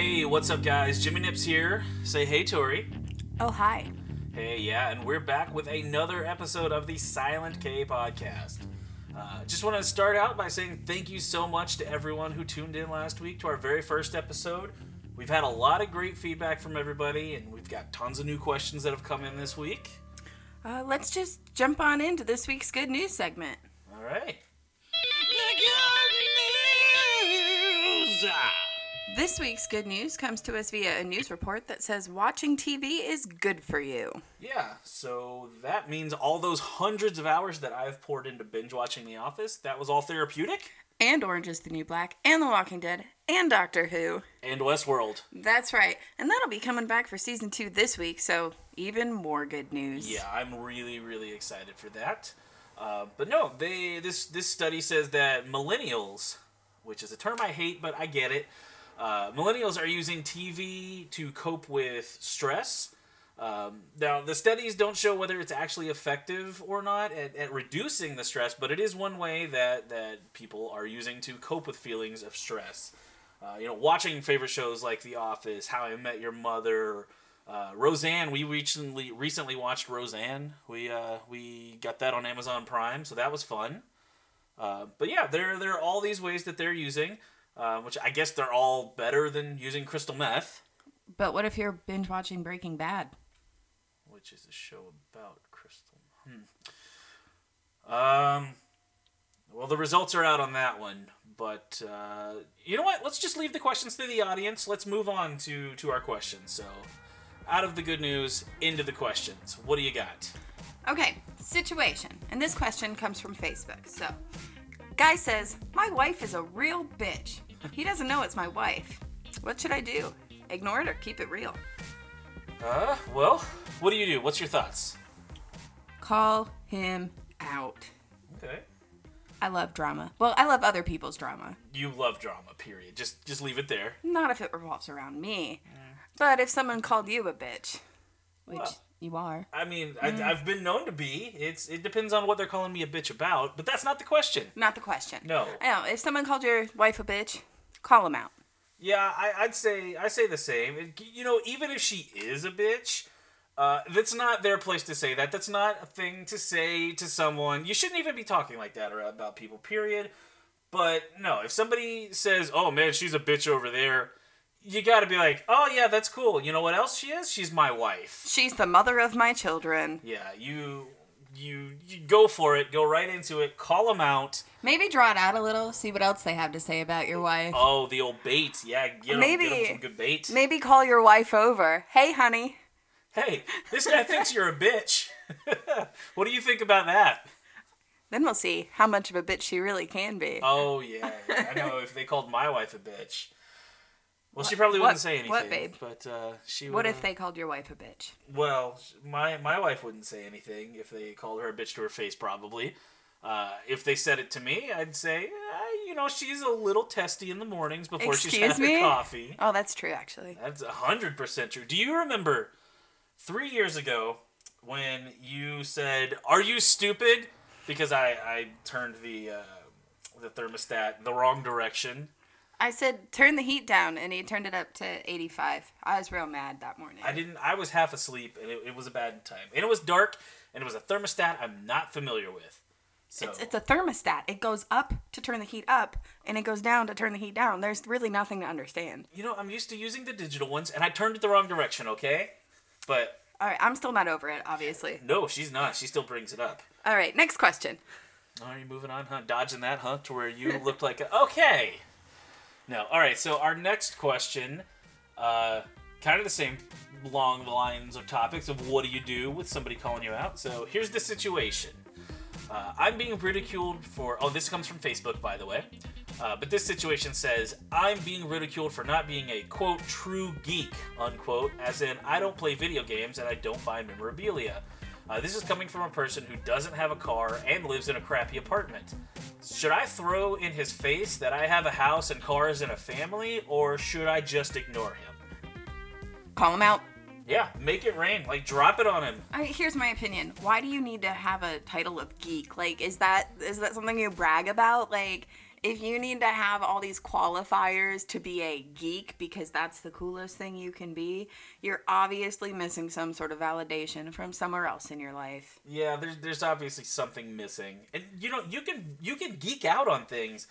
Hey, what's up, guys? Jimmy Nips here. Say hey, Tori. Oh, hi. Hey, yeah, and we're back with another episode of the Silent K podcast. Uh, just want to start out by saying thank you so much to everyone who tuned in last week to our very first episode. We've had a lot of great feedback from everybody, and we've got tons of new questions that have come in this week. Uh, let's just jump on into this week's good news segment. All right. This week's good news comes to us via a news report that says watching TV is good for you. Yeah, so that means all those hundreds of hours that I've poured into binge watching The Office, that was all therapeutic? And Orange is the New Black, and The Walking Dead, and Doctor Who. And Westworld. That's right. And that'll be coming back for season two this week, so even more good news. Yeah, I'm really, really excited for that. Uh, but no, they this this study says that millennials, which is a term I hate, but I get it. Uh, millennials are using TV to cope with stress. Um, now, the studies don't show whether it's actually effective or not at, at reducing the stress, but it is one way that, that people are using to cope with feelings of stress. Uh, you know, watching favorite shows like The Office, How I Met Your Mother, uh, Roseanne. We recently recently watched Roseanne. We uh, we got that on Amazon Prime, so that was fun. Uh, but yeah, there there are all these ways that they're using, uh, which I guess they're all better than using crystal meth, But what if you're binge watching Breaking Bad? which is a show about crystal. Hmm. Um. Well, the results are out on that one, but uh, you know what? Let's just leave the questions to the audience. Let's move on to to our questions. So, out of the good news, into the questions. What do you got? Okay, situation. And this question comes from Facebook. So, guy says, My wife is a real bitch. He doesn't know it's my wife. What should I do? Ignore it or keep it real? Uh, well, what do you do? What's your thoughts? Call him out. Okay. I love drama. Well, I love other people's drama. You love drama, period. Just just leave it there. Not if it revolves around me. But if someone called you a bitch, which Well. you are. I mean, I, I've been known to be. It's it depends on what they're calling me a bitch about, but that's not the question. Not the question. No. I know. If someone called your wife a bitch, call him out. Yeah, I, I'd say I say the same. You know, even if she is a bitch, uh, that's not their place to say that. That's not a thing to say to someone. You shouldn't even be talking like that about people. Period. But no, if somebody says, "Oh man, she's a bitch over there," you got to be like, "Oh yeah, that's cool." You know what else she is? She's my wife. She's the mother of my children. Yeah, you you you go for it. Go right into it. Call them out. Maybe draw it out a little, see what else they have to say about your wife. Oh, the old bait. Yeah, get Maybe- get 'em some good bait. Maybe call your wife over. Hey, honey. Hey, this guy thinks you're a bitch. what do you think about that? Then we'll see how much of a bitch she really can be. Oh yeah, yeah. I know. If they called my wife a bitch, well, she probably wouldn't what- say anything. what, babe? But uh, she. what would, if they called your wife a bitch? Well, my my wife wouldn't say anything if they called her a bitch to her face. Probably. Uh, if they said it to me, I'd say, uh, you know, she's a little testy in the mornings before she's Excuse had me? her coffee. Oh, that's true, actually. That's hundred percent true. Do you remember three years ago when you said, "Are you stupid?" Because I I turned the uh, the thermostat the wrong direction. I said turn the heat down, and he turned it up to 85. I was real mad that morning. I didn't. I was half asleep, and it, it was a bad time. And it was dark, and it was a thermostat I'm not familiar with. So It's, it's a thermostat. It goes up to turn the heat up, and it goes down to turn the heat down. There's really nothing to understand. you know, I'm used to using the digital ones, and I turned it the wrong direction. Okay, but All right, I'm still not over it, obviously. no, she's not. She still brings it up. All right, next question. Are you moving on, huh? Dodging that, huh? To where you looked like a, okay. No, all right. So our next question, uh, kind of the same along the lines of topics of what do you do with somebody calling you out. So here's the situation. Uh, I'm being ridiculed for. Oh, this comes from Facebook, by the way. Uh, but this situation says I'm being ridiculed for not being a quote true geek unquote, as in I don't play video games and I don't buy memorabilia. Uh, this is coming from a person who doesn't have a car and lives in a crappy apartment. Should I throw in his face that I have a house and cars and a family, or should I just ignore him? Call him out. Yeah, make it rain. Like, drop it on him. I, here's my opinion. Why do you need to have a title of geek? Like, is that is that something you brag about? Like, if you need to have all these qualifiers to be a geek because that's the coolest thing you can be, you're obviously missing some sort of validation from somewhere else in your life. Yeah, there's there's obviously something missing, and you know you can you can geek out on things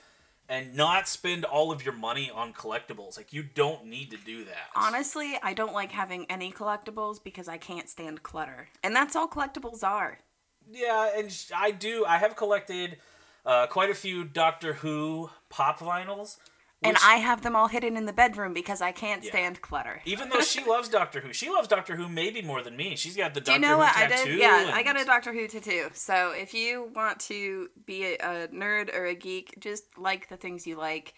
and not spend all of your money on collectibles. Like you don't need to do that. Honestly, I don't like having any collectibles because I can't stand clutter. And that's all collectibles are. Yeah, and I do. I have collected uh, quite a few Doctor Who pop vinyls. And I have them all hidden in the bedroom because I can't Yeah. stand clutter. even though she loves Doctor Who, she loves Doctor Who maybe more than me. She's got the Do Doctor you know Who what I tattoo. did? Yeah, I got a Doctor Who tattoo. So if you want to be a, a nerd or a geek, just like the things you like,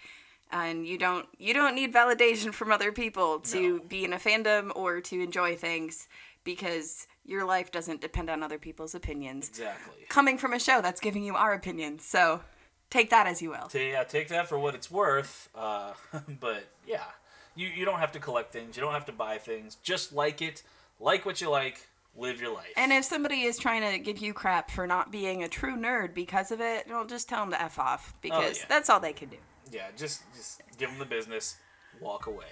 and you don't you don't need validation from other people to No. be in a fandom or to enjoy things because your life doesn't depend on other people's opinions. exactly. Coming from a show that's giving you our opinions, so take that as you will. Yeah, take that for what it's worth. Uh, but yeah, you you don't have to collect things. You don't have to buy things. Just like it. Like what you like. Live your life. And if somebody is trying to give you crap for not being a true nerd because of it, well, just tell them to f off because yeah. that's all they can do. yeah, just just give them the business. Walk away.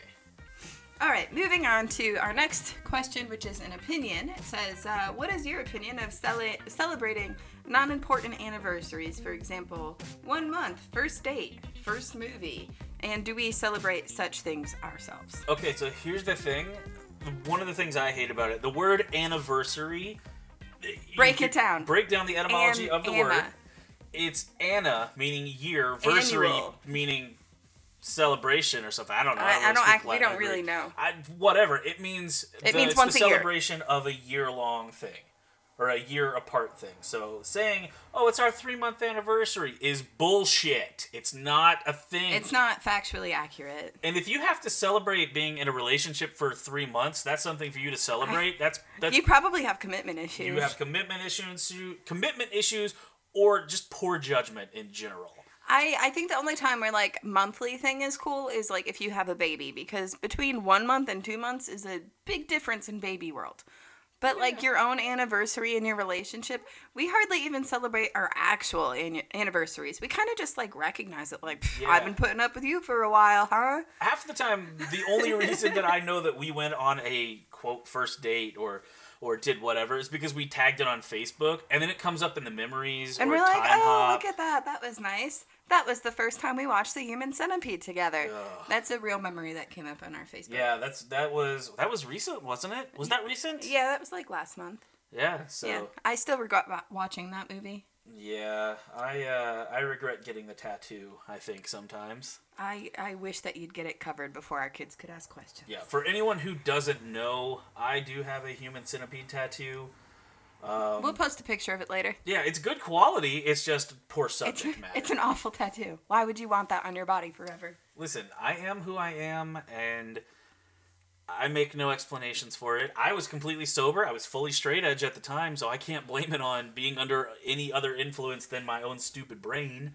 All right, moving on to our next question, which is an opinion. It says, uh, "What is your opinion of cele- celebrating non-important anniversaries? For example, one month, first date, first movie, and do we celebrate such things ourselves?" Okay, so here's the thing. One of the things I hate about it, the word anniversary. Break it down. Break down the etymology An- of the Anna. word. It's Anna, meaning year, versary, Annual. meaning celebration or something. I don't know. I- I don't act- we don't Greek. really know. I, whatever. It means It the, means it's once a year. celebration of a year long thing. Or a year apart thing. So saying, oh, it's our three month anniversary is bullshit. It's not a thing. It's not factually accurate. And if you have to celebrate being in a relationship for three months, that's something for you to celebrate. That's that's You probably have commitment issues. you have commitment issues, commitment issues, or just poor judgment in general. I, I think the only time where like monthly thing is cool is like if you have a baby because between one month and two months is a big difference in baby world. But like your own anniversary in your relationship, we hardly even celebrate our actual an- anniversaries. We kind of just like recognize it, like "Pff, I've been putting up with you for a while, huh? Half the time, the only reason that I know that we went on a quote first date or or did whatever is because we tagged it on Facebook, and then it comes up in the memories And we're like, oh, hop. look at that, that was nice. That was the first time we watched the Human Centipede together. Ugh. That's a real memory that came up on our Facebook. yeah, that's that was that was recent, wasn't it? Was that recent? Yeah, that was like last month. Yeah. So Yeah, I still regret watching that movie. Yeah, I uh, I regret getting the tattoo. I think sometimes. I I wish that you'd get it covered before our kids could ask questions. Yeah, for anyone who doesn't know, I do have a human centipede tattoo. Um, We'll post a picture of it later. yeah, it's good quality. It's just poor It's, subject matter. it's an awful tattoo. Why would you want that on your body forever? Listen, I am who I am, and I make no explanations for it. I was completely sober. I was fully straight edge at the time, so I can't blame it on being under any other influence than my own stupid brain.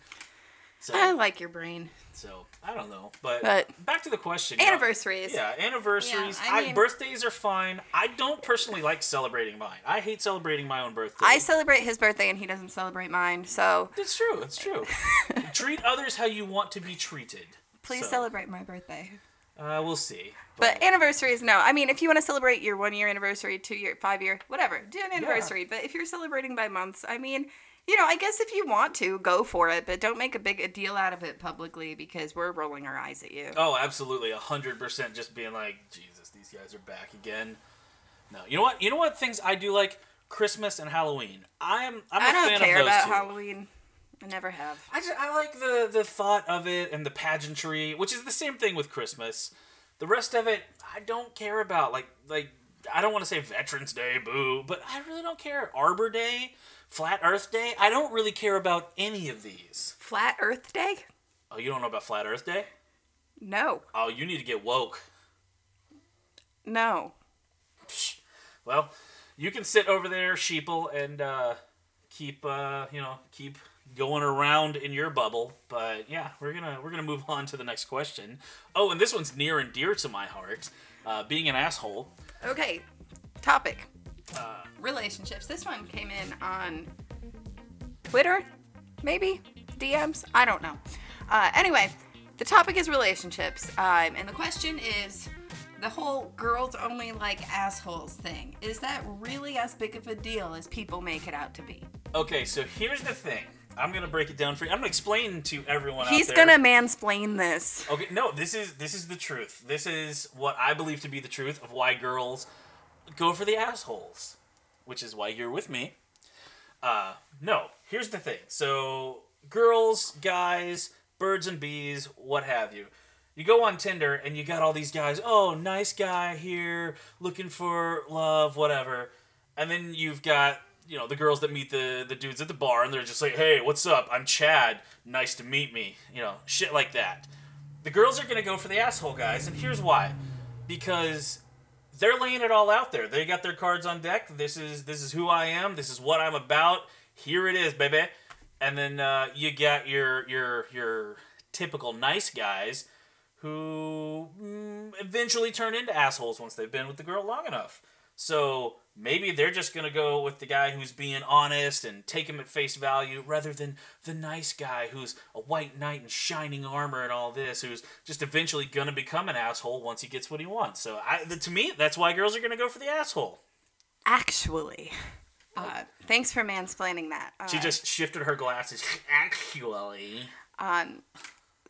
So, I like your brain. so I don't know, but, But- back to the question. you know, Anniversaries. Yeah, anniversaries. Yeah, I I birthdays are fine. I don't personally like celebrating mine. I hate celebrating my own birthday. I celebrate his birthday and he doesn't celebrate mine, so It's true. It's true. Treat others how you want to be treated. please So, celebrate my birthday. Uh, we'll see. But anniversaries, no. I mean, if you want to celebrate your one year anniversary, two year, five year, whatever, do an anniversary. But if you're celebrating by months, I mean, you know, I guess if you want to, go for it, but don't make a big a deal out of it publicly because we're rolling our eyes at you. Oh, absolutely, a hundred percent. Just being like, Jesus, these guys are back again. No, you know what? You know what things I do like? Christmas and Halloween. I'm I'm a I don't fan care of those two. Halloween. I never have. I just I like the the thought of it and the pageantry, which is the same thing with Christmas. The rest of it, I don't care about. Like like I don't want to say Veterans Day, boo, but I really don't care. Arbor Day, Flat Earth Day, I don't really care about any of these. Flat Earth Day? Oh, you don't know about Flat Earth Day? No. Oh, you need to get woke. No. Well, you can sit over there, sheeple, and uh, keep uh, you know keep going around in your bubble. But yeah, we're gonna we're gonna move on to the next question. Oh, and this one's near and dear to my heart. Uh, being an asshole. Okay. Topic. Uh, Relationships. This one came in on Twitter, maybe? DMs? I don't know. Uh, anyway, the topic is relationships, um, and the question is the whole girls only like assholes thing. Is that really as big of a deal as people make it out to be? Okay, so here's the thing. I'm gonna break it down for you. I'm gonna explain to everyone He's out there. gonna mansplain this. Okay, no, this is this is the truth. This is what I believe to be the truth of why girls go for the assholes, which is why you're with me. Uh, no, here's the thing. So, girls, guys, birds and bees, what have you. You go on Tinder and you got all these guys, oh, nice guy here, looking for love, whatever. And then you've got, you know, the girls that meet the, the dudes at the bar and they're just like, hey, what's up? I'm Chad. Nice to meet me. You know, shit like that. The girls are going to go for the asshole guys, and here's why. Because they're laying it all out there. They got their cards on deck. This is this is who I am. This is what I'm about. Here it is, baby. And then uh, you got your your your typical nice guys who mm, eventually turn into assholes once they've been with the girl long enough. So maybe they're just gonna go with the guy who's being honest and take him at face value, rather than the nice guy who's a white knight in shining armor and all this, who's just eventually gonna become an asshole once he gets what he wants. So I, to me, that's why girls are gonna go for the asshole. Actually. Uh, thanks for mansplaining that. Uh, She just shifted her glasses. Actually, um,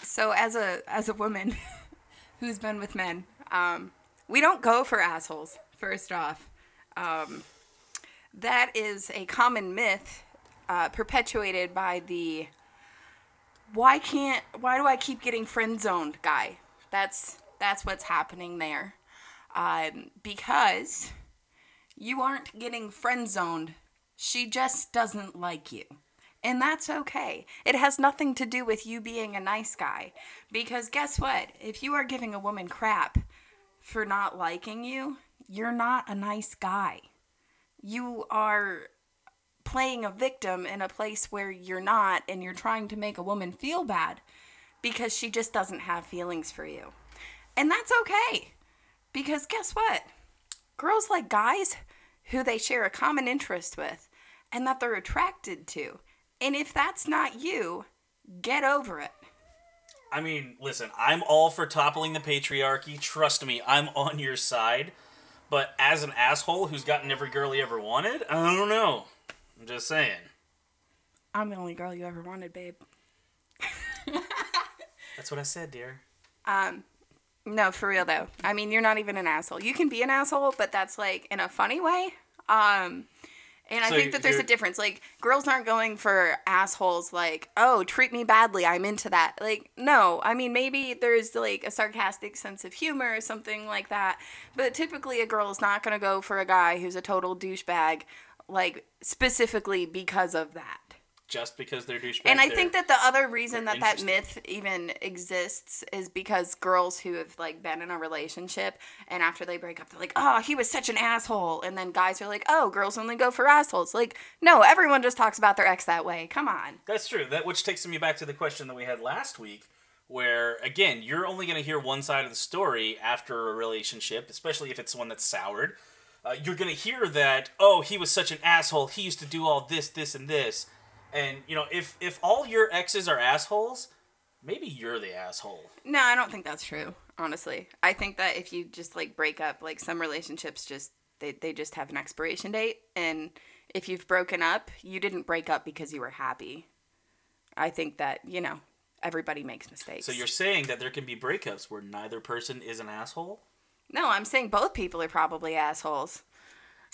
so as a as a woman who's been with men, um, we don't go for assholes. First off, um, that is a common myth uh, perpetuated by the why can't why do I keep getting friend zoned guy? That's that's what's happening there, um, because you aren't getting friend zoned. She just doesn't like you. And that's okay. It has nothing to do with you being a nice guy. Because guess what? If you are giving a woman crap for not liking you, you're not a nice guy. You are playing a victim in a place where you're not, and you're trying to make a woman feel bad because she just doesn't have feelings for you. And that's okay. Because guess what? Girls like guys who they share a common interest with and that they're attracted to. And if that's not you, get over it. I mean, listen, I'm all for toppling the patriarchy. Trust me, I'm on your side. But as an asshole who's gotten every girl he ever wanted, I don't know. I'm just saying. I'm the only girl you ever wanted, babe. That's what I said, dear. Um, no, for real though. I mean, you're not even an asshole. You can be an asshole, but that's like in a funny way. Um, and I think that there's a difference. Like, girls aren't going for assholes like, oh, treat me badly. I'm into that. Like, no. I mean, maybe there's like a sarcastic sense of humor or something like that. But typically, a girl is not going to go for a guy who's a total douchebag, like, specifically because of that. Just because they're douchebags. And I think that the other reason that that myth even exists is because girls who have like been in a relationship and after they break up they're like, "Oh, he was such an asshole." And then guys are like, "Oh, girls only go for assholes." Like, no, everyone just talks about their ex that way. Come on. That's true. That which takes me back to the question that we had last week, where again, you're only going to hear one side of the story after a relationship, especially if it's one that's soured. Uh, you're going to hear that, oh, he was such an asshole. He used to do all this, this, and this. And you know, if if all your exes are assholes, maybe you're the asshole. No, I don't think that's true, honestly. I think that if you just like break up, like some relationships just they, they just have an expiration date and if you've broken up, you didn't break up because you were happy. I think that, you know, everybody makes mistakes. So you're saying that there can be breakups where neither person is an asshole? No, I'm saying both people are probably assholes.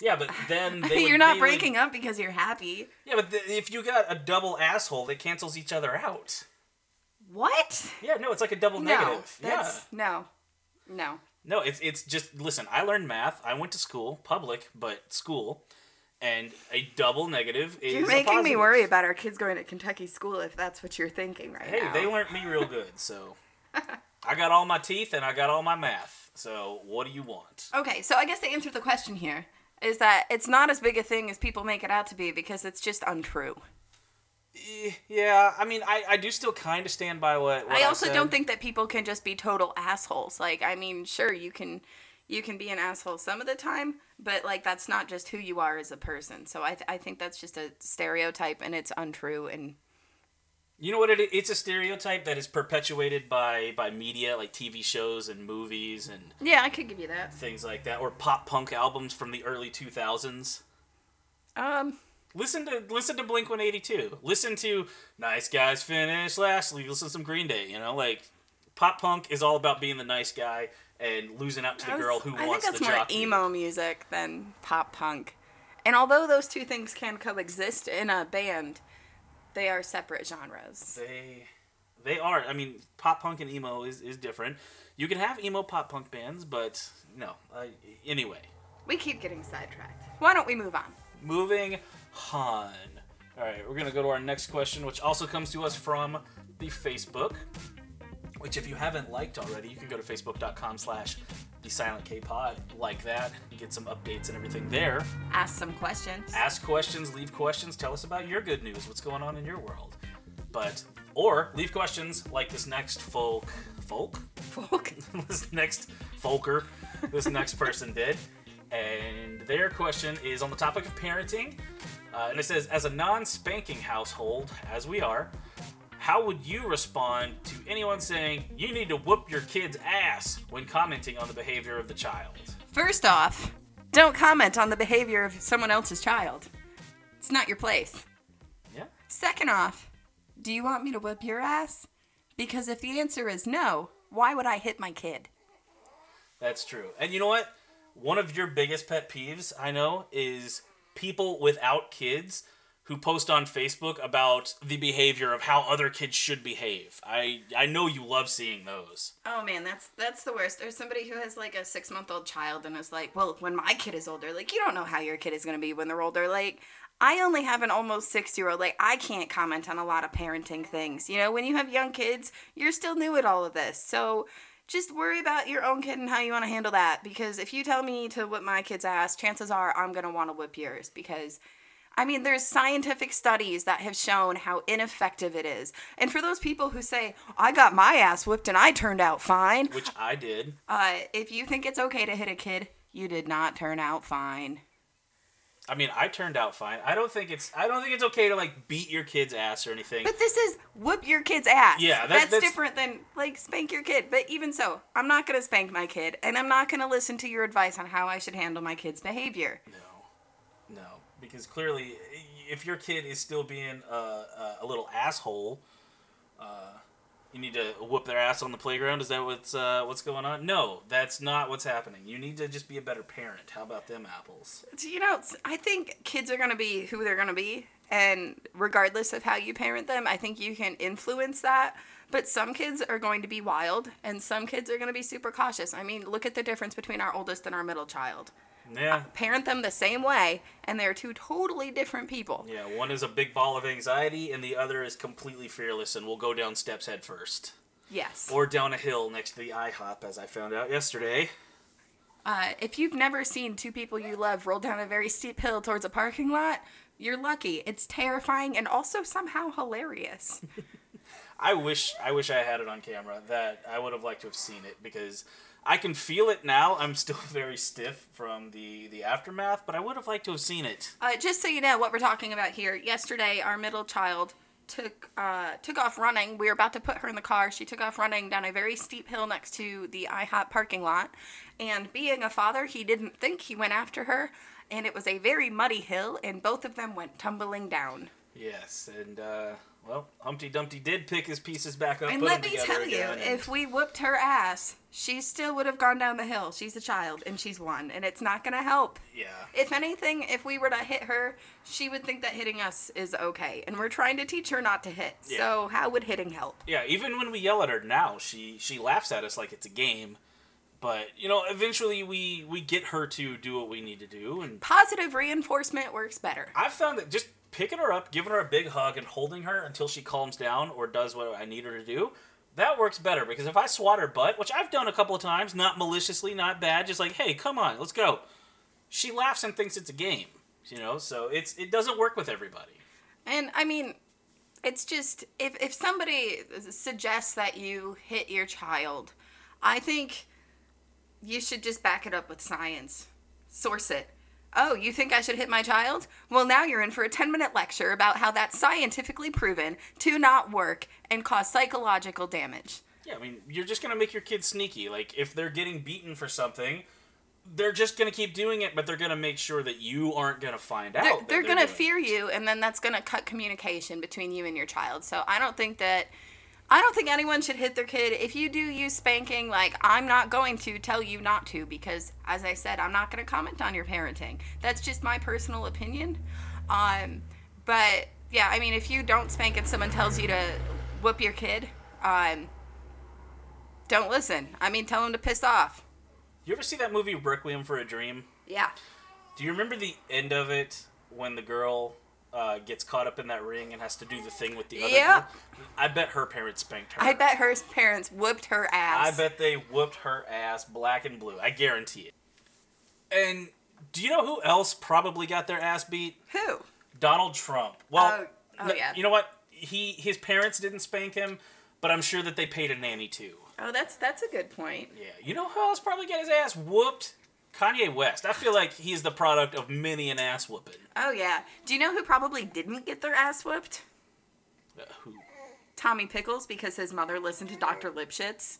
Yeah, but then they you're not they would- breaking up because you're happy. Yeah, but th- if you got a double asshole, that cancels each other out. What? Yeah, no, it's like a double No, negative. that's no, no. No, it's it's just listen. I learned math. I went to school, public, but school, and a double negative is. You're making me worry about our kids going to Kentucky school if that's what you're thinking right Hey, now. they learned me real good, so I got all my teeth and I got all my math. So what do you want? Okay, so I guess the answer to the question here is that it's not as big a thing as people make it out to be because it's just untrue. Yeah, I mean, I, I do still kind of stand by what. what I also said. don't think that people can just be total assholes. Like, I mean, sure, you can you can be an asshole some of the time, but like that's not just who you are as a person. So I th- I think that's just a stereotype and it's untrue and You know what it? It's a stereotype that is perpetuated by by media like TV shows and movies and Yeah, I could give you that. things like that or pop punk albums from the early 2000s. Um, Listen to listen to Blink 182. Listen to Nice Guys Finish Lastly. Listen to some Green Day, you know, like pop punk is all about being the nice guy and losing out to the was- girl who I wants think that's the more jockey. emo music than pop punk. And although those two things can coexist in a band, they are separate genres. They they are. I mean, pop punk and emo is, is different. You can have emo pop punk bands, but no. Uh, anyway, We keep getting sidetracked. Why don't we move on? moving on. All right, we're gonna go to our next question, which also comes to us from the Facebook. Which, if you haven't liked already, you can go to facebook.com slash the silent K pod, like that, get some updates and everything there. Ask some questions. Ask questions, leave questions, tell us about your good news, what's going on in your world. But or leave questions like this next folk folk Folk. this next folker this next person did and their question is on the topic of parenting uh, and it says as a non-spanking household as we are how would you respond to anyone saying you need to whoop your kid's ass when commenting on the behavior of the child First off, don't comment on the behavior of someone else's child. It's not your place. yeah Second off, do you want me to whip your ass? Because if the answer is no, why would I hit my kid? That's true. And you know what? One of your biggest pet peeves, I know, is people without kids who post on Facebook about the behavior of how other kids should behave. I I know you love seeing those. Oh man, that's that's the worst. There's somebody who has like a six month old child and is like, well, when my kid is older, like you don't know how your kid is gonna be when they're older. Like I only have an almost six year old. Like I can't comment on a lot of parenting things. You know, when you have young kids, you're still new at all of this. So just worry about your own kid and how you want to handle that. Because if you tell me to whip my kid's ass, chances are I'm gonna want to whip yours because. I mean, there's scientific studies that have shown how ineffective it is. And for those people who say, I got my ass whipped and I turned out fine, Which I did. uh, if you think it's okay to hit a kid, you did not turn out fine. I mean, I turned out fine. I don't think it's I don't think it's okay to like beat your kid's ass or anything. But this is whoop your kid's ass. Yeah, that- that's, that's- different than like spank your kid. But even so, I'm not gonna spank my kid, and I'm not gonna listen to your advice on how I should handle my kid's behavior. No, no, because clearly, if your kid is still being a, a, little asshole, uh, you need to whoop their ass on the playground. Is that what's uh, what's going on? No, that's not what's happening. You need to just be a better parent. How about them apples? You know, I think kids are gonna be who they're gonna be, and regardless of how you parent them, I think you can influence that. But some kids are going to be wild, and some kids are going to be super cautious. I mean, look at the difference between our oldest and our middle child. Yeah, parent them the same way, and they're two totally different people. yeah. One is a big ball of anxiety, and the other is completely fearless and will go down steps head first, Yes. or down a hill next to the IHOP, as I found out yesterday. Uh, if you've never seen two people you love roll down a very steep hill towards a parking lot, you're lucky. It's terrifying and also somehow hilarious. I wish I wish I had it on camera. That I would have liked to have seen it because I can feel it now. I'm still very stiff from the the aftermath, but I would have liked to have seen it. Uh, just so you know what we're talking about here. Yesterday, our middle child took uh, took off running. We were about to put her in the car. She took off running down a very steep hill next to the IHOP parking lot. And being a father, he didn't think he went after her. And it was a very muddy hill, and both of them went tumbling down. Yes, and uh, well, Humpty Dumpty did pick his pieces back up. And let me tell you, and- if we whooped her ass, she still would have gone down the hill. She's a child, and she's one, and it's not gonna help. yeah, If anything, if we were to hit her, she would think that hitting us is okay, and we're trying to teach her not to hit. Yeah. So how would hitting help? yeah, even when we yell at her now, she she laughs at us like it's a game. But you know, eventually we we get her to do what we need to do, and Positive reinforcement works better. I've found that just picking her up, giving her a big hug, and holding her until she calms down or does what I need her to do, that works better. Because if I swat her butt, which I've done a couple of times, not maliciously, not bad, just like, hey, come on, let's go. She laughs and thinks it's a game, you know. So it's it doesn't work with everybody. And I mean, it's just if if somebody suggests that you hit your child, I think you should just back it up with science. Source it. Oh, you think I should hit my child? Well, now you're in for a 10 minute lecture about how that's scientifically proven to not work and cause psychological damage. Yeah, I mean, you're just gonna make your kids sneaky. Like, if they're getting beaten for something, they're just gonna keep doing it, but they're gonna make sure that you aren't gonna find out. They're, that they're going to doing it. fear you, and then that's going to cut communication between you and your child. So I don't think that. I don't think anyone should hit their kid. If you do use spanking, like, I'm not going to tell you not to because, as I said, I'm not going to comment on your parenting. That's just my personal opinion. Um, but, yeah, I mean, if you don't spank and someone tells you to whoop your kid, um, don't listen. I mean, tell them to piss off. You ever see that movie Requiem for a Dream? Yeah. Do you remember the end of it when the girl uh, gets caught up in that ring and has to do the thing with the other Yeah. girl? I bet her parents spanked her. I bet her parents whooped her ass. I bet they whooped her ass black and blue. I guarantee it. And do you know who else probably got their ass beat? Who? Donald Trump. Well, Oh, oh, yeah. you know what? He his parents didn't spank him, but I'm sure that they paid a nanny too. Oh, that's that's a good point. Yeah. You know who else probably got his ass whooped? Kanye West. I feel like he's the product of many an ass whooping. Oh yeah. Do you know who probably didn't get their ass whooped? Uh, who? Tommy Pickles because his mother listened to Dr. Lipschitz.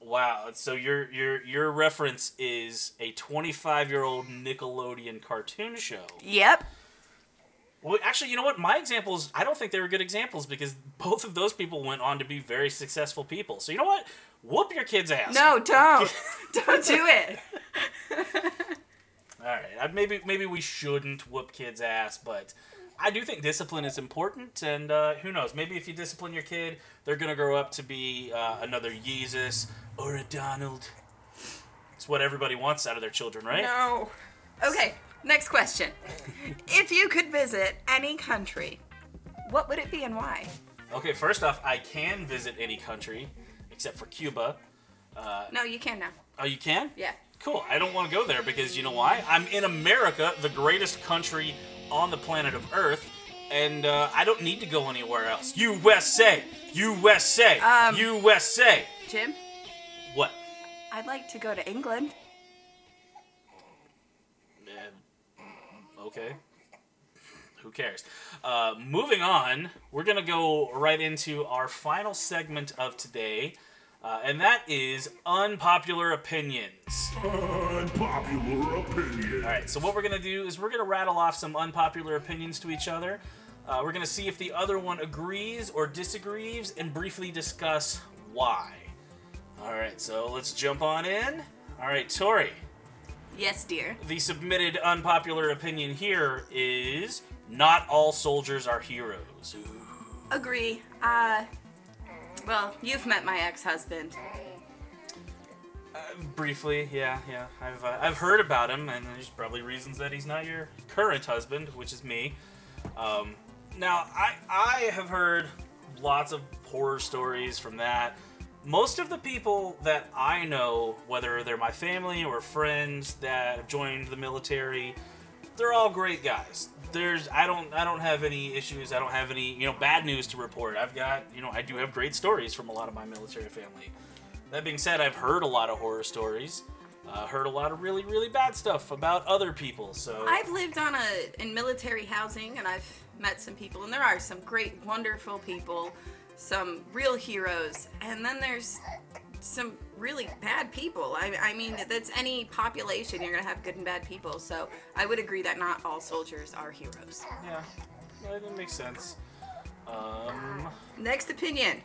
Wow. So your your your reference is a 25 year old Nickelodeon cartoon show. Yep. Well, actually, you know what? My examples, I don't think they were good examples because both of those people went on to be very successful people. So you know what? Whoop your kid's ass. No, don't. don't do it. All right. Maybe maybe we shouldn't whoop kids' ass, but I do think discipline is important. And uh, who knows? Maybe if you discipline your kid, they're gonna grow up to be uh, another Yeezus or a Donald. It's what everybody wants out of their children, right? No. Okay, next question. If you could visit any country, what would it be and why? Okay. First off, I can visit any country except for Cuba. No, you can now. Oh, you can? Yeah. Cool. I don't want to go there because you know why? I'm in America, the greatest country on the planet of Earth, and uh, I don't need to go anywhere else. USA, USA, Um, USA. Jim, What? I'd like to go to England. Uh, okay. Who cares? Uh, moving on, we're gonna go right into our final segment of today, uh, and that is unpopular opinions. Unpopular opinion. All right, so what we're gonna do is we're gonna rattle off some unpopular opinions to each other. Uh, we're gonna see if the other one agrees or disagrees, and briefly discuss why. All right, so let's jump on in. All right, Tori, Yes, dear. the submitted unpopular opinion here is not all soldiers are heroes. Ooh. Agree. Uh, well, you've met my ex-husband. Briefly, yeah, yeah. I've uh, I've heard about him, and there's probably reasons that he's not your current husband, which is me. Um, now, I I have heard lots of horror stories from that. Most of the people that I know, whether they're my family or friends that have joined the military, they're all great guys. There's I don't I don't have any issues. I don't have any you know bad news to report. I've got you know I do have great stories from a lot of my military family. That being said, I've heard a lot of horror stories. Uh, heard a lot of really really bad stuff about other people. So I've lived on a in military housing and I've met some people and there are some great wonderful people, some real heroes, and then there's some really bad people. I, I mean, that's any population. You're gonna have good and bad people. So I would agree that not all soldiers are heroes. yeah, that makes sense. Um, Next opinion.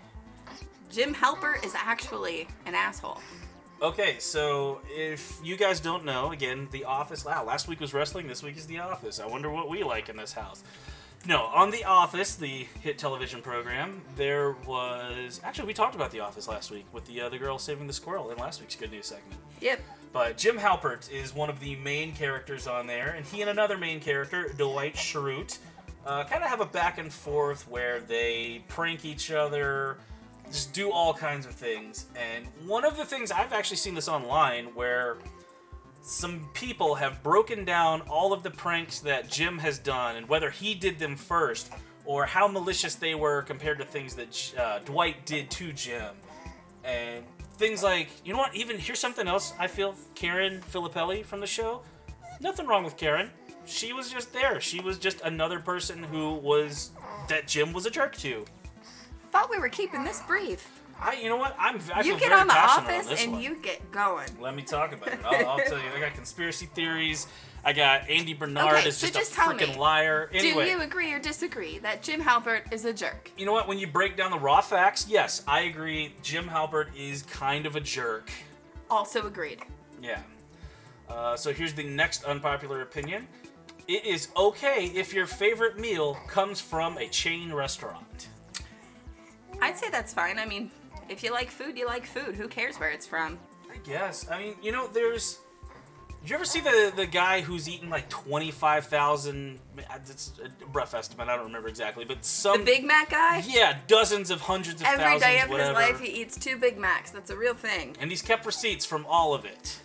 Jim Halpert is actually an asshole. Okay, so if you guys don't know, again, The Office. Wow, last week was wrestling. This week is The Office. I wonder what we like in this house. No, on The Office, the hit television program, there was actually we talked about The Office last week with the uh, the girl saving the squirrel in last week's good news segment. Yep. But Jim Halpert is one of the main characters on there, and he and another main character, Dwight Schrute, uh, kind of have a back and forth where they prank each other, just do all kinds of things. And one of the things I've actually seen this online where some people have broken down all of the pranks that Jim has done and whether he did them first or how malicious they were compared to things that uh, Dwight did to Jim. And things like, you know what, even here's something else I feel Karen Filippelli from the show. Nothing wrong with Karen. She was just there. She was just another person who was that Jim was a jerk to. Thought we were keeping this brief. I, you know what? I'm. I you get on the office on and one. you get going. Let me talk about it. I'll, I'll tell you. I got conspiracy theories. I got Andy Bernard Okay, is so just, just a freaking liar. Anyway, Do you agree or disagree that Jim Halpert is a jerk? you know what? When you break down the raw facts, yes, I agree. Jim Halpert is kind of a jerk. Also agreed. Yeah. Uh, so here's the next unpopular opinion. It is okay if your favorite meal comes from a chain restaurant. I'd say that's fine. I mean, if you like food, you like food. Who cares where it's from? I guess. I mean, you know, there's. Did you ever see the the guy who's eaten like twenty five thousand? It's a rough estimate. I don't remember exactly, but some The. Big Mac guy? yeah, dozens of hundreds of Every thousands, Every day of whatever. his life, he eats two Big Macs. That's a real thing. and he's kept receipts from all of it.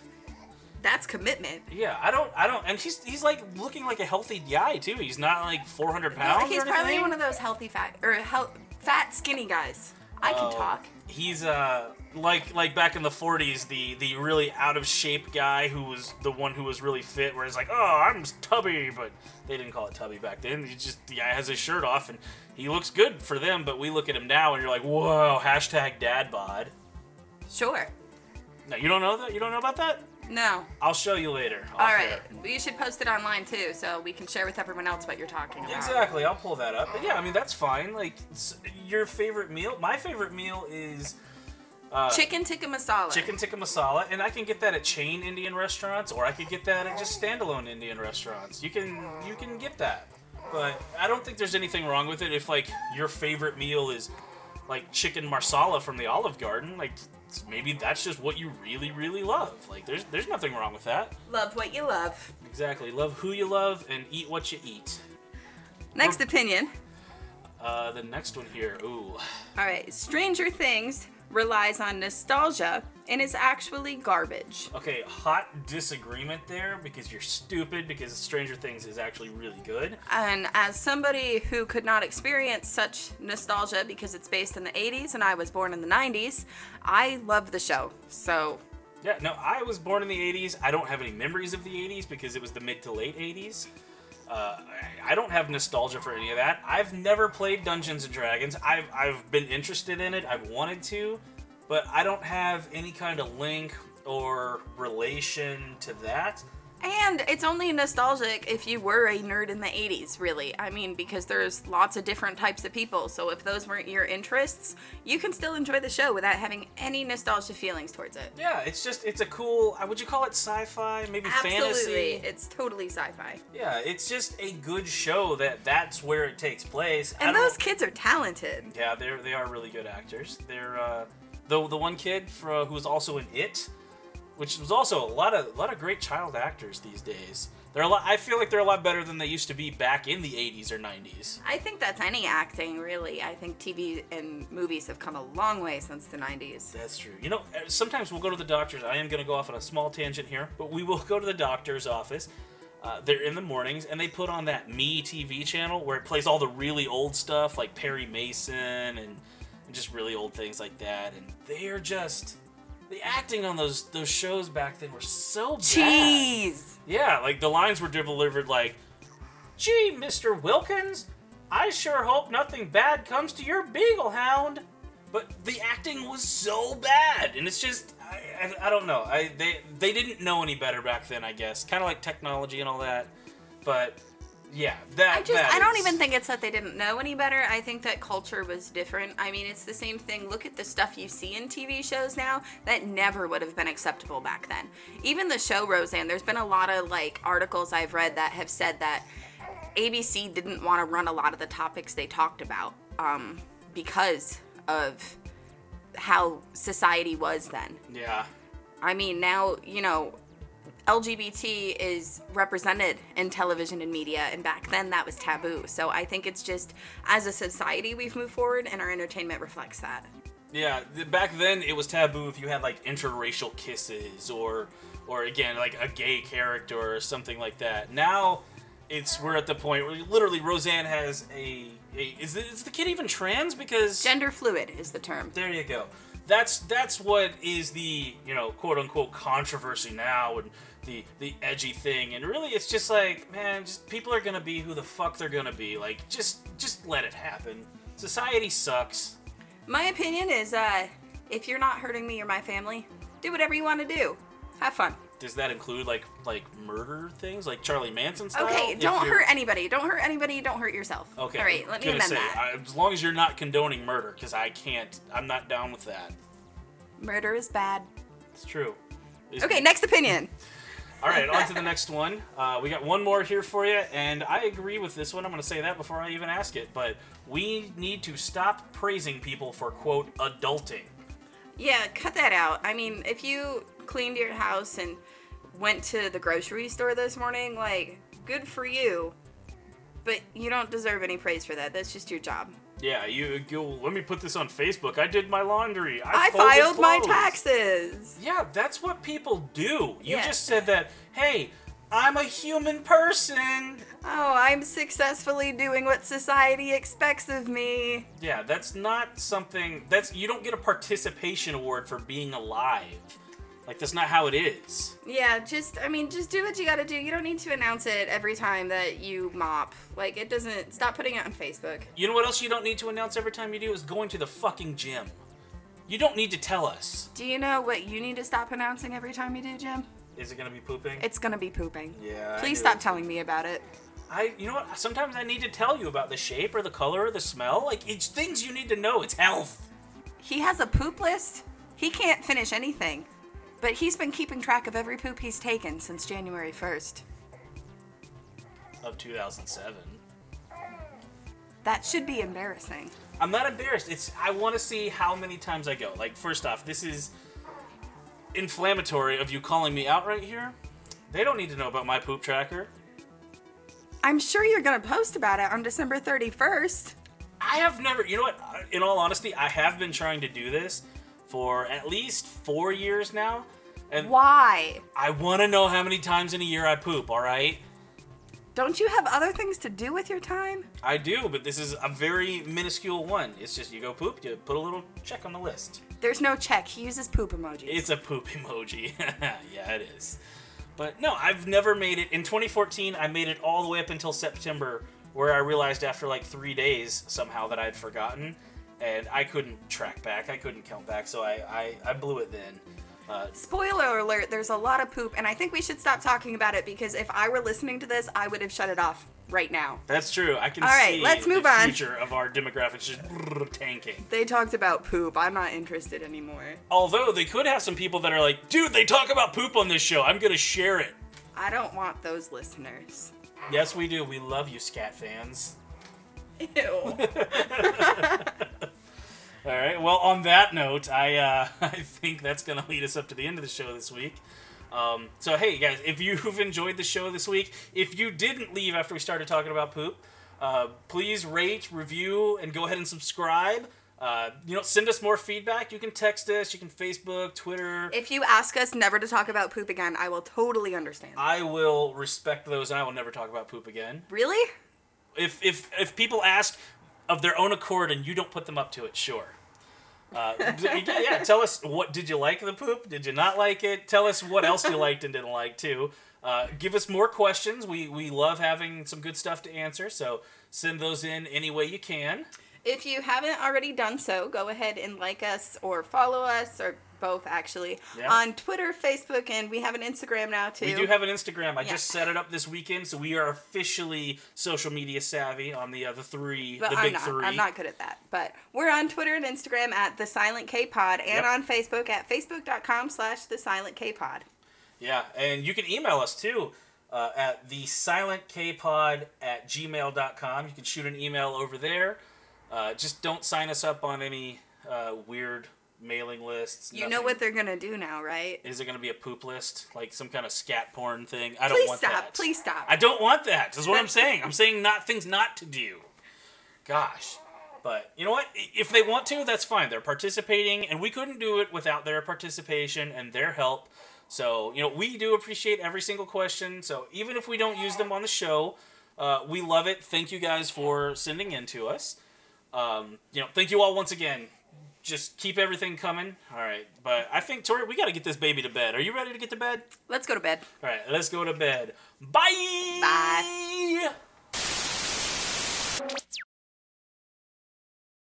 That's commitment. Yeah, I don't, I don't, and he's he's like looking like a healthy guy too. He's not like four hundred pounds. He's probably one of those healthy fat or hel- fat skinny guys. I can Oh, talk. He's uh like like back in the 40s, the the really out of shape guy who was the one who was really fit, where it's like, oh, I'm tubby, but they didn't call it tubby back then. He just the guy has his shirt off and he looks good for them, but we look at him now and you're like, whoa, hashtag dad bod. Sure. No, you don't know that? You don't know about that? No. I'll show you later. All right. Well, you should post it online too, so we can share with everyone else what you're talking about. Exactly, I'll pull that up. But yeah, I mean that's fine. Like your favorite meal, my favorite meal is uh, Chicken tikka masala. chicken tikka masala, and I can get that at chain Indian restaurants, or I could get that at just standalone Indian restaurants. You can you can get that, but I don't think there's anything wrong with it if like your favorite meal is like chicken marsala from the Olive Garden. Like maybe that's just what you really really love. Like there's there's nothing wrong with that. Love what you love. Exactly, love who you love and eat what you eat. Next opinion. Uh, the next one here, ooh. All right. Stranger Things relies on nostalgia and it's actually garbage. Okay, hot disagreement there because you're stupid because Stranger Things is actually really good. And as somebody who could not experience such nostalgia because it's based in the 80s and I was born in the 90s, I love the show. So, Yeah, no, I was born in the 80s. I don't have any memories of the 80s because it was the mid to late 80s. Uh, I I don't have nostalgia for any of that. I've never played Dungeons and Dragons. I've, I've been interested in it. I've wanted to, but I don't have any kind of link or relation to that. and it's only nostalgic if you were a nerd in the 80s, really. I mean, because there's lots of different types of people. So if those weren't your interests, you can still enjoy the show without having any nostalgia feelings towards it. Yeah, it's just, it's a cool, uh, would you call it sci fi? Maybe fantasy. Absolutely. fantasy? It's totally sci fi. Yeah, it's just a good show that that's where it takes place. And those kids are talented. Yeah, they're they are really good actors. They're uh, the the one kid for, who was also in It, which was also a lot of a lot of great child actors these days. They're a lot. I feel like they're a lot better than they used to be back in the 80s or 90s. I think that's any acting, really. I think TV and movies have come a long way since the 90s. That's true. You know, uh, sometimes we'll go to the doctor's. I am going to go off on a small tangent here, but we will go to the doctor's office. Uh, they're in the mornings, and they put on that Me TV channel where it plays all the really old stuff, like Perry Mason and just really old things like that. And they are just the acting on those those shows back then were so bad. Cheese! Yeah, like the lines were delivered like, "Gee, Mister Wilkins, I sure hope nothing bad comes to your beagle hound." But the acting was so bad, and it's just I, I, I don't know. I they they didn't know any better back then, I guess. Kind of like technology and all that. But yeah, that I just, that I don't even think it's that they didn't know any better. I think that culture was different. I mean, it's the same thing. Look at the stuff you see in TV shows now that never would have been acceptable back then. Even the show Roseanne, there's been a lot of like articles I've read that have said that ABC didn't want to run a lot of the topics they talked about um, because of how society was then. Yeah, I mean, now, you know, LGBT is represented in television and media, and back then that was taboo. So I think it's just, as a society, we've moved forward, and our entertainment reflects that. Yeah, back then it was taboo if you had like interracial kisses or or again like a gay character or something like that. Now it's we're at the point where literally Roseanne has a, a is, the, is the kid even trans because Gender fluid is the term. there you go. that's that's what is the you know quote unquote controversy now and the the edgy thing and really it's just like man just people are gonna be who the fuck they're gonna be like just just let it happen society sucks My opinion is uh, if you're not hurting me or my family, do whatever you want to do. Have fun. does that include like like murder things like charlie manson style Okay, don't hurt anybody. Don't hurt anybody. Don't hurt yourself. okay All right, let me amend say, that. I, as long as you're not condoning murder because i can't i'm not down with that Murder is bad. it's true It's- Okay, next opinion. All right, on to the next one. Uh, we got one more here for you, and I agree with this one. I'm going to say that before I even ask it, but we need to stop praising people for, quote, adulting. Yeah, cut that out. I mean, if you cleaned your house and went to the grocery store this morning, like, good for you. But you don't deserve any praise for that. That's just your job. Yeah, you, you let me put this on Facebook. I did my laundry. I, I filed my taxes. Yeah, that's what people do. You Yeah. just said that, hey, I'm a human person. Oh, I'm successfully doing what society expects of me. Yeah, that's not something that's you don't get a participation award for being alive. Like that's not how it is. Yeah, just I mean, just do what you gotta do. You don't need to announce it every time that you mop. Like it doesn't. Stop putting it on Facebook. You know what else you don't need to announce every time you do is going to the fucking gym. You don't need to tell us. Do you know what you need to stop announcing every time you do, Jim? Is it gonna be pooping? It's gonna be pooping. Yeah, Please stop telling me about it. I, you know what? Sometimes I need to tell you about the shape or the color or the smell. Like it's things you need to know. It's health. He has a poop list. He can't finish anything. But he's been keeping track of every poop he's taken since January 1st. Of 2007. That should be embarrassing. I'm not embarrassed. It's I want to see how many times I go. Like first off, this is inflammatory of you calling me out right here. They don't need to know about my poop tracker. I'm sure you're gonna post about it on December 31st. I have never, you know what? In all honesty, I have been trying to do this for at least four years now, and Why? I want to know how many times in a year I poop. All right, Don't you have other things to do with your time? I do, but this is a very minuscule one. It's just you go poop, you put a little check on the list. There's no check. He uses poop emojis. It's a poop emoji. yeah, it is. But no, I've never made it. In 2014, I made it all the way up until September, where I realized after like three days somehow that I'd forgotten, and I couldn't track back. I couldn't count back, so I I, I blew it then. Uh, Spoiler alert, there's a lot of poop, and I think we should stop talking about it because if I were listening to this, I would have shut it off right now. that's true. I can All right, see let's move the on. future of our demographics just tanking. They talked about poop. I'm not interested anymore. Although they could have some people that are like, dude, they talk about poop on this show. I'm gonna share it. I don't want those listeners. Yes, we do. We love you, scat fans. Ew. All right. Well, on that note, I uh, I think that's gonna lead us up to the end of the show this week. Um, so hey guys, if you've enjoyed the show this week, if you didn't leave after we started talking about poop, uh, please rate, review, and go ahead and subscribe. Uh, you know, send us more feedback. You can text us. You can Facebook, Twitter. if you ask us never to talk about poop again, I will totally understand. I will respect those, and I will never talk about poop again. really? If if if people ask of their own accord and you don't put them up to it, sure. Uh, yeah, tell us what did you like the poop? Did you not like it? Tell us what else you liked and didn't like too. Uh, give us more questions. We we love having some good stuff to answer. So send those in any way you can. If you haven't already done so, go ahead and like us or follow us or both actually Yeah. on Twitter, Facebook, and we have an Instagram now too. We do have an Instagram. I Yeah. just set it up this weekend, so we are officially social media savvy on the other three, but the I'm big not. three. I'm not good at that. But we're on Twitter and Instagram at the Silent K Pod, and Yep. on Facebook at facebook.com slash the Silent K Pod. Yeah, and you can email us too uh, at the silentkpod at gmail.com. You can shoot an email over there. Uh, just don't sign us up on any uh, weird mailing lists. You know what they're gonna do now, right? Is it going to be a poop list? Like some kind of scat porn thing? I don't want stop. that. Please stop. I don't want that. That's what I'm saying. I'm saying not things not to do. Gosh. But you know what? If they want to, that's fine. They're participating, and we couldn't do it without their participation and their help. So, you know, we do appreciate every single question. So, even if we don't use them on the show, uh, we love it. Thank you guys for sending in to us. Um, you know, thank you all once again just keep everything coming. All right, but I think Tori, we got to get this baby to bed. Are you ready to get to bed? Let's go to bed. All right, let's go to bed. Bye. Bye.